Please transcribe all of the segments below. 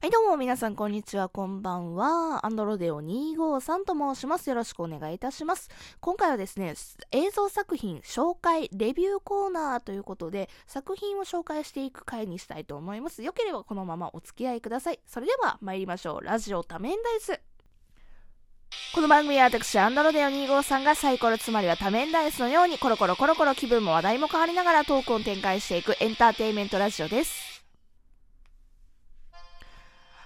はいどうも皆さんこんにちはこんばんは。アンドロデオ253と申します。よろしくお願いいたします。今回はですね映像作品紹介レビューコーナーということで作品を紹介していく回にしたいと思います。よければこのままお付き合いください。それでは参りましょう。ラジオ多面ダイスこの番組は私、アンドロデオ253がサイコロつまりは多面ダイスのようにコロコロコロコロ気分も話題も変わりながらトークを展開していくエンターテインメントラジオです。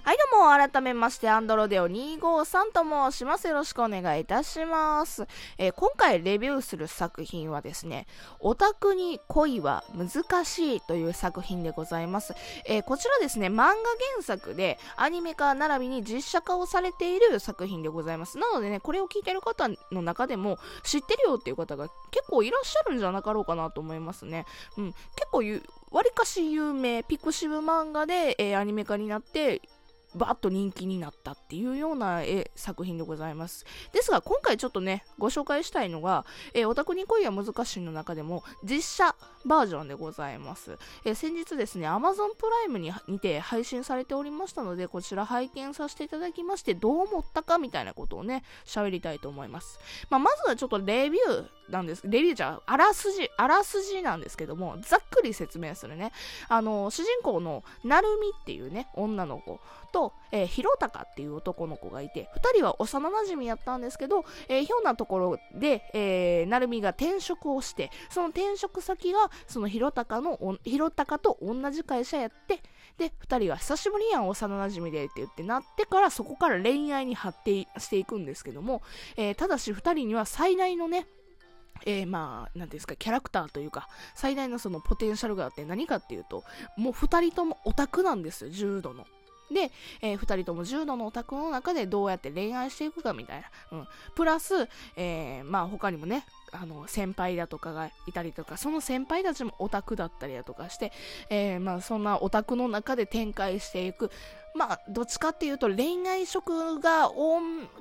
はい、どうも、改めまして、アンドロデオ253と申します。よろしくお願いいたします。えー、今回レビューする作品はですね、オタクに恋は難しいという作品でございます。えー、こちらですね、漫画原作でアニメ化並びに実写化をされている作品でございます。なのでね、これを聞いてる方の中でも知ってるよっていう方が結構いらっしゃるんじゃなかろうかなと思いますね。うん、結構わりかし有名、ピクシブ漫画で、えー、アニメ化になって、バッと人気になったっていうような絵作品でございます。ですが今回ちょっとね、ご紹介したいのが、えー、オタクに恋は難しいの中でも実写バージョンでございます。え、先日ですね、Amazon プライムににて配信されておりましたので、こちら拝見させていただきまして、どう思ったかみたいなことをね、喋りたいと思います。まあ、まずはちょっとレビューなんです。レビューじゃあらすじ、あらすじなんですけども、ざっくり説明するね。あの、主人公のなるみっていうね、女の子と、えー、ひろたかっていう男の子がいて、2人は幼馴染やったんですけど、えー、ひょんなところで、えー、なるみが転職をして、その転職先が、そのひろたかの、ひろたかと同じ会社やって、で、2人は久しぶりやん、幼馴染でって言ってなってから、そこから恋愛に発展していくんですけども、えー、ただし2人には最大のね、えー、まあ、なんですか、キャラクターというか、最大のそのポテンシャルがあって何かっていうと、もう2人ともオタクなんですよ、重度の。で、えー、2人とも重度のオタクの中でどうやって恋愛していくかみたいな。うん。プラス、えー、まあ他にもね、あの、先輩だとかがいたりとか、その先輩たちもオタクだったりだとかして、えー、まあそんなオタクの中で展開していく、まあ、どっちかっていうと恋愛色が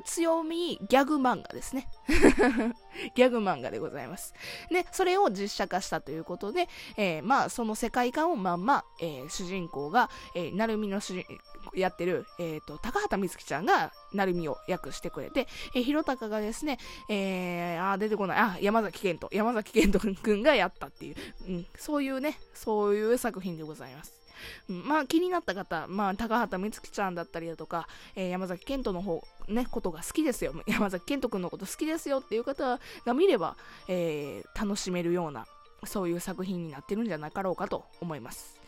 強みギャグ漫画ですね。ギャグ漫画でございます。で、それを実写化したということで、えー、まあ、その世界観をまんま、えー、主人公が、えー、なるみの主人やってる、えっ、と、高畑充希ちゃんが、なるみを訳してくれて、えー、ひろたかがですね、えー、あ、出てこない、あ、山崎賢人、山崎賢人くんがやったっていう、うん、そういうね、そういう作品でございます。うん、まあ気になった方、まあ高畑充希ちゃんだったりだとか、えー、山崎賢人の方、ね、ことが好きですよ。山崎賢人くんのこと好きですよっていう方が見れば、えー、楽しめるような、そういう作品になってるんじゃなかろうかと思います。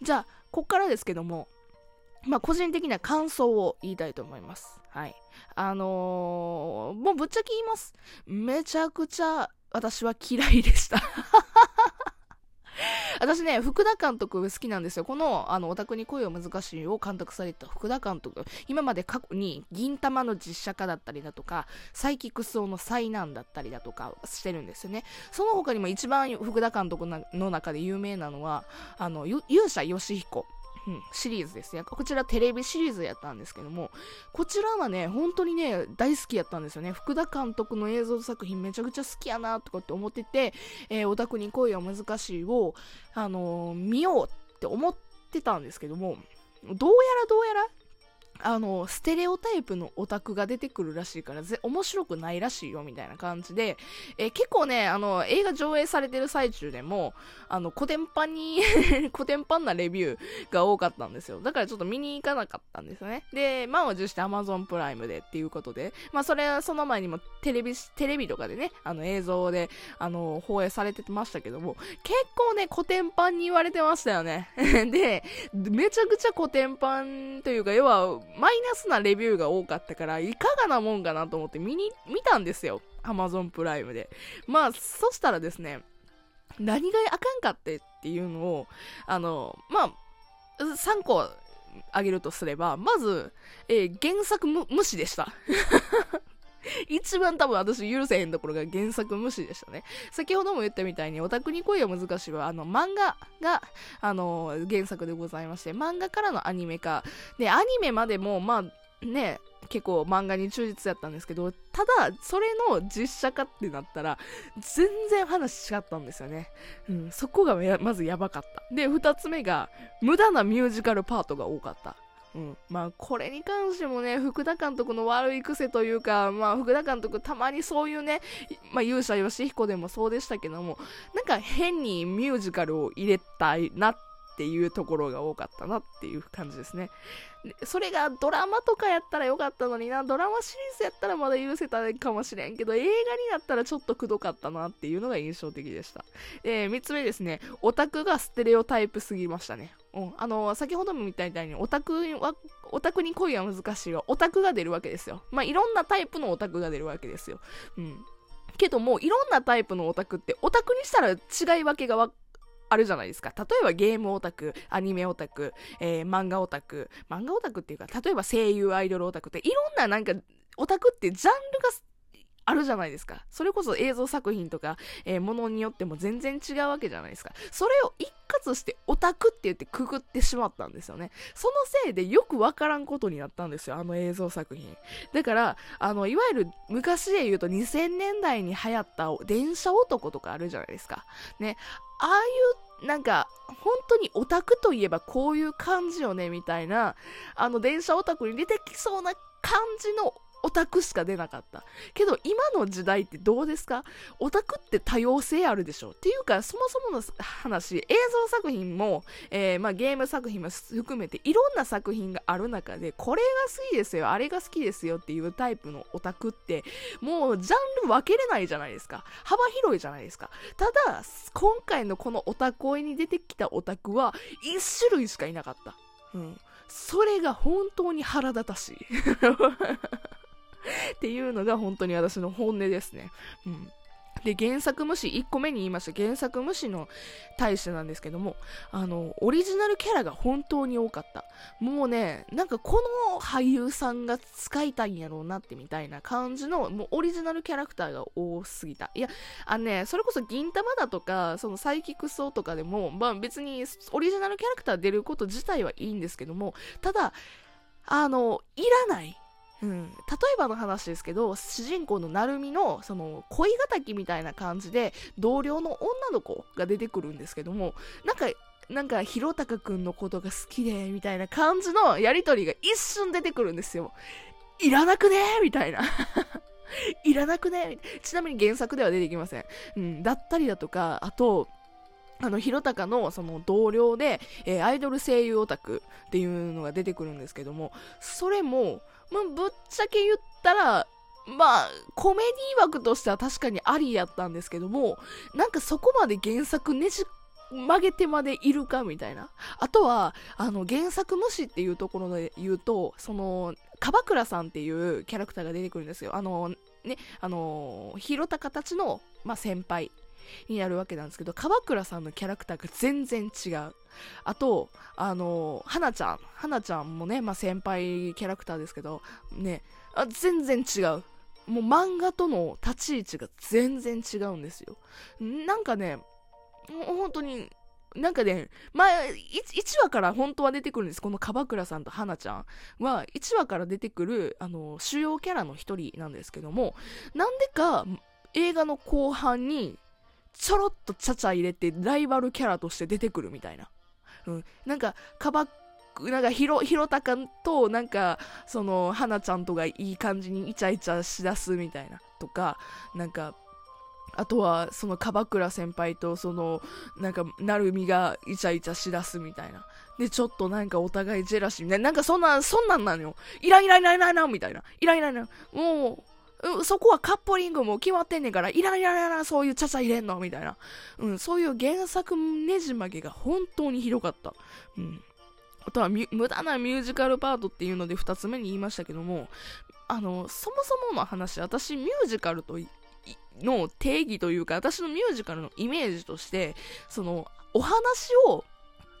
じゃあ、こっからですけども、まあ、個人的な感想を言いたいと思います。はい。あのー、もうぶっちゃけ言います。めちゃくちゃ私は嫌いでした私ね、福田監督好きなんですよ。この、あの、オタクに恋を難しいを監督された福田監督。今まで過去に、銀玉の実写化だったりだとか、サイキクスオの災難だったりだとかしてるんですよね。その他にも一番福田監督の中で有名なのは、あの、勇者ヨシヒコ。うん、シリーズですね。こちらテレビシリーズやったんですけども、こちらはね、本当にね、大好きやったんですよね。福田監督の映像作品めちゃくちゃ好きやなとかって思ってて、えー、オタクに恋は難しいを、あのー、見ようって思ってたんですけども、どうやらどうやら、あの、ステレオタイプのオタクが出てくるらしいから、ぜ、面白くないらしいよ、みたいな感じで、えー、結構ね、あの、映画上映されてる最中でも、あの、コテンパンにコテンパンなレビューが多かったんですよ。だからちょっと見に行かなかったんですよね。で、満を持して Amazon プライムでっていうことで、まあ、それはその前にもテレビ、テレビとかでね、あの、映像で、あの、放映されてましたけども、結構ね、コテンパンに言われてましたよね。で、めちゃくちゃコテンパンというか、要は、マイナスなレビューが多かったから、いかがなもんかなと思って見に、見たんですよ。アマゾンプライムで。まあ、そしたらですね、何があかんかってっていうのを、あの、まあ、3個あげるとすれば、まず、えー、原作無視でした。一番多分私許せへんところが原作無視でしたね。先ほども言ったみたいに、オタクに恋は難しいは、あの、漫画が、あの、原作でございまして、漫画からのアニメ化。で、アニメまでも、まあ、ね、結構漫画に忠実やったんですけど、ただ、それの実写化ってなったら、全然話違ったんですよね。うん、そこがまずやばかった。で、二つ目が、無駄なミュージカルパートが多かった。うん、まあこれに関してもね福田監督の悪い癖というか、まあ、福田監督たまにそういうね、まあ、勇者ヨシヒコでもそうでしたけどもなんか変にミュージカルを入れたいなっていうところが多かったなっていう感じですね。それがドラマとかやったらよかったのになドラマシリーズやったらまだ許せたかもしれんけど映画になったらちょっとくどかったなっていうのが印象的でした。で3つ目ですね。オタクがステレオタイプすぎましたね。うん、あの先ほども見たみたいにオタクはオタクに恋は難しいわ。オタクが出るわけですよ。まあいろんなタイプのオタクが出るわけですよ。うん。けどもいろんなタイプのオタクってオタクにしたら違い分けがあるじゃないですか。例えばゲームオタク、アニメオタク、えー、漫画オタク、漫画オタクっていうか、例えば声優アイドルオタクっていろんななんかオタクってジャンルがあるじゃないですか。それこそ映像作品とか、えー、ものによっても全然違うわけじゃないですか。それを一括してオタクって言ってくぐってしまったんですよね。そのせいでよくわからんことになったんですよ、あの映像作品。だから、あの、いわゆる昔で言うと2000年代に流行った電車男とかあるじゃないですか。ね。ああいうなんか、本当にオタクといえばこういう感じよね、みたいな、あの、電車オタクに出てきそうな感じのオタクしか出なかった。けど今の時代ってどうですか？オタクって多様性あるでしょっていうか、そもそもの話、映像作品も、えー、まあ、ゲーム作品も含めていろんな作品がある中で、これが好きですよ、あれが好きですよっていうタイプのオタクって、もうジャンル分けれないじゃないですか。幅広いじゃないですか。ただ、今回のこのオタクに出てきたオタクは、一種類しかいなかった。うん。それが本当に腹立たしい。っていうのが本当に私の本音ですね。うん。で、原作無視、1個目に言いました原作無視の対してなんですけども、あの、オリジナルキャラが本当に多かった。もうね、なんかこの俳優さんが使いたいんやろうなってみたいな感じの、もうオリジナルキャラクターが多すぎた。いや、あのね、それこそ銀玉だとか、そのサイキクソとかでも、まあ別にオリジナルキャラクター出ること自体はいいんですけども、ただ、あの、いらない。うん、例えばの話ですけど主人公の成海のその恋敵みたいな感じで同僚の女の子が出てくるんですけどもなんかなんか、ひろたかくんのことが好きで、みたいな感じのやりとりが一瞬出てくるんですよ。いらなくね？みたいな。いらなくね？ちなみに原作では出てきません。うん、だったりだとか、あと、あの、ひろたかのその同僚で、えー、アイドル声優オタクっていうのが出てくるんですけども、それも、まあ、ぶっちゃけ言ったら、まあ、コメディ枠としては確かにありやったんですけども、なんかそこまで原作ねじ曲げてまでいるかみたいな。あとは、あの、原作無視っていうところで言うと、その、樺倉さんっていうキャラクターが出てくるんですよ。あの、ね、あの、ひろたかたちの、まあ、先輩になるわけなんですけど、樺倉さんのキャラクターが全然違う。あと、あの、花ちゃん。花ちゃんもね、まあ、先輩キャラクターですけど、ね、あ全然違う。もう漫画との立ち位置が全然違うんですよ。なんかね、もう本当に、なんかね、まあ、1, 話から本当は出てくるんです。この樺倉さんと花ちゃんは、1話から出てくる、あの、主要キャラの一人なんですけども、なんでか、映画の後半に、ちょろっとちゃちゃ入れて、ライバルキャラとして出てくるみたいな。うん。なんか、かば、なんかひろ、ひろたかと、なんか、その、花ちゃんとがいい感じにイチャイチャしだすみたいな。とか、なんか、あとは、その、樺倉先輩と、その、なんか、なるみがイチャイチャしだすみたいな。で、ちょっとなんかお互いジェラシーみたいな。なんかそんな、そんなんなのよ。イライライライライラみたいな。イライライラもう、う、そこはカップリングも決まってんねんから、いらんいらいらそういうちゃちゃ入れんのみたいな。うん、そういう原作ねじ曲げが本当にひどかった。うん。あとは無駄なミュージカルパートっていうので2つ目に言いましたけども、あの、そもそもの話、私ミュージカルとの定義というか、私のミュージカルのイメージとして、その、お話を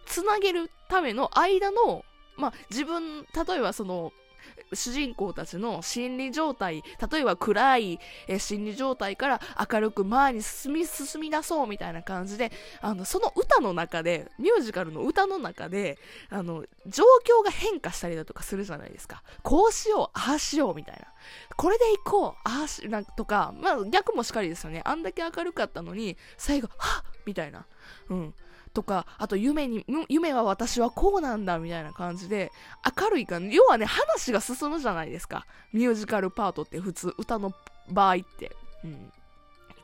つなげるための間の、まあ、自分、例えばその、主人公たちの心理状態、例えば暗い、え心理状態から明るく前に進み、進み出そうみたいな感じで、あの、その歌の中で、ミュージカルの歌の中で、あの、状況が変化したりだとかするじゃないですか。こうしよう、ああしようみたいな。これでいこう、ああし、なんとか、まあ逆もしかりですよね。あんだけ明るかったのに、最後、はっみたいな。うん。とか、あと夢に、夢は私はこうなんだみたいな感じで、明るい感じ。要はね、話が進むじゃないですか。ミュージカルパートって普通、歌の場合って。うん。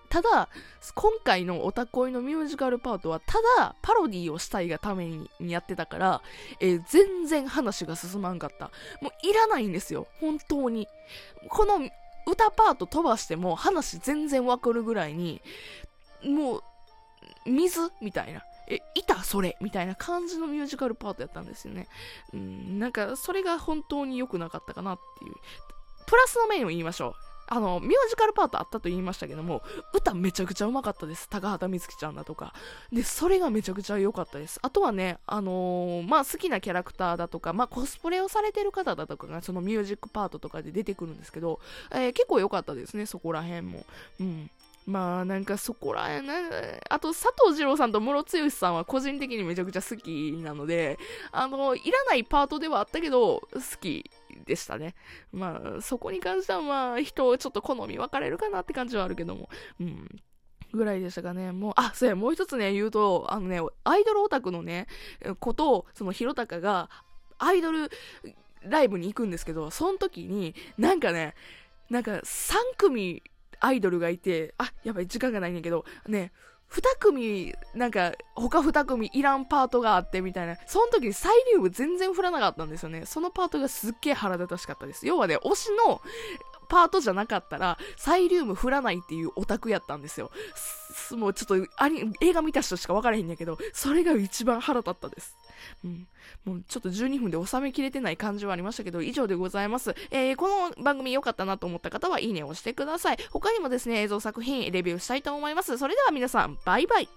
ただ、今回のオタ恋のミュージカルパートは、ただ、パロディをしたいがためにやってたから、えー、全然話が進まんかった。もういらないんですよ。本当に。この歌パート飛ばしても話全然わかるぐらいに、もう、水みたいな。え、いた？それ？みたいな感じのミュージカルパートやったんですよね。うん、なんか、それが本当に良くなかったかなっていう。プラスの面を言いましょう。あの、ミュージカルパートあったと言いましたけども、歌めちゃくちゃうまかったです。高畑充希ちゃんだとか。で、それがめちゃくちゃ良かったです。あとはね、あのー、まあ、好きなキャラクターだとか、まあ、コスプレをされてる方だとかが、そのミュージックパートとかで出てくるんですけど、えー、結構良かったですね、そこら辺も。うん。まあなんかそこらへん、あと佐藤二郎さんと室剛さんは個人的にめちゃくちゃ好きなので、あの、いらないパートではあったけど、好きでしたね。まあそこに関してはまあ人ちょっと好み分かれるかなって感じはあるけども、うん。ぐらいでしたかね。もう、あ、そうや、もう一つね、言うと、あのね、アイドルオタクのね、ことを、その、ひろたかが、アイドルライブに行くんですけど、その時に、なんかね、なんか3組アイドルがいて、あ、やばい、時間がないんだけど、ね、二組、なんか、他二組いらんパートがあってみたいな。その時にサイリウム全然振らなかったんですよね。そのパートがすっげえ腹立たしかったです。要はね、推しのパートじゃなかったら、サイリウム振らないっていうオタクやったんですよ。もうちょっと、映画見た人しか分からへんやけど、それが一番腹立ったです。うん。もうちょっと12分で収めきれてない感じはありましたけど、以上でございます。えー、この番組良かったなと思った方は、いいねを押してください。他にもですね、映像作品、レビューしたいと思います。それでは皆さん、バイバイ。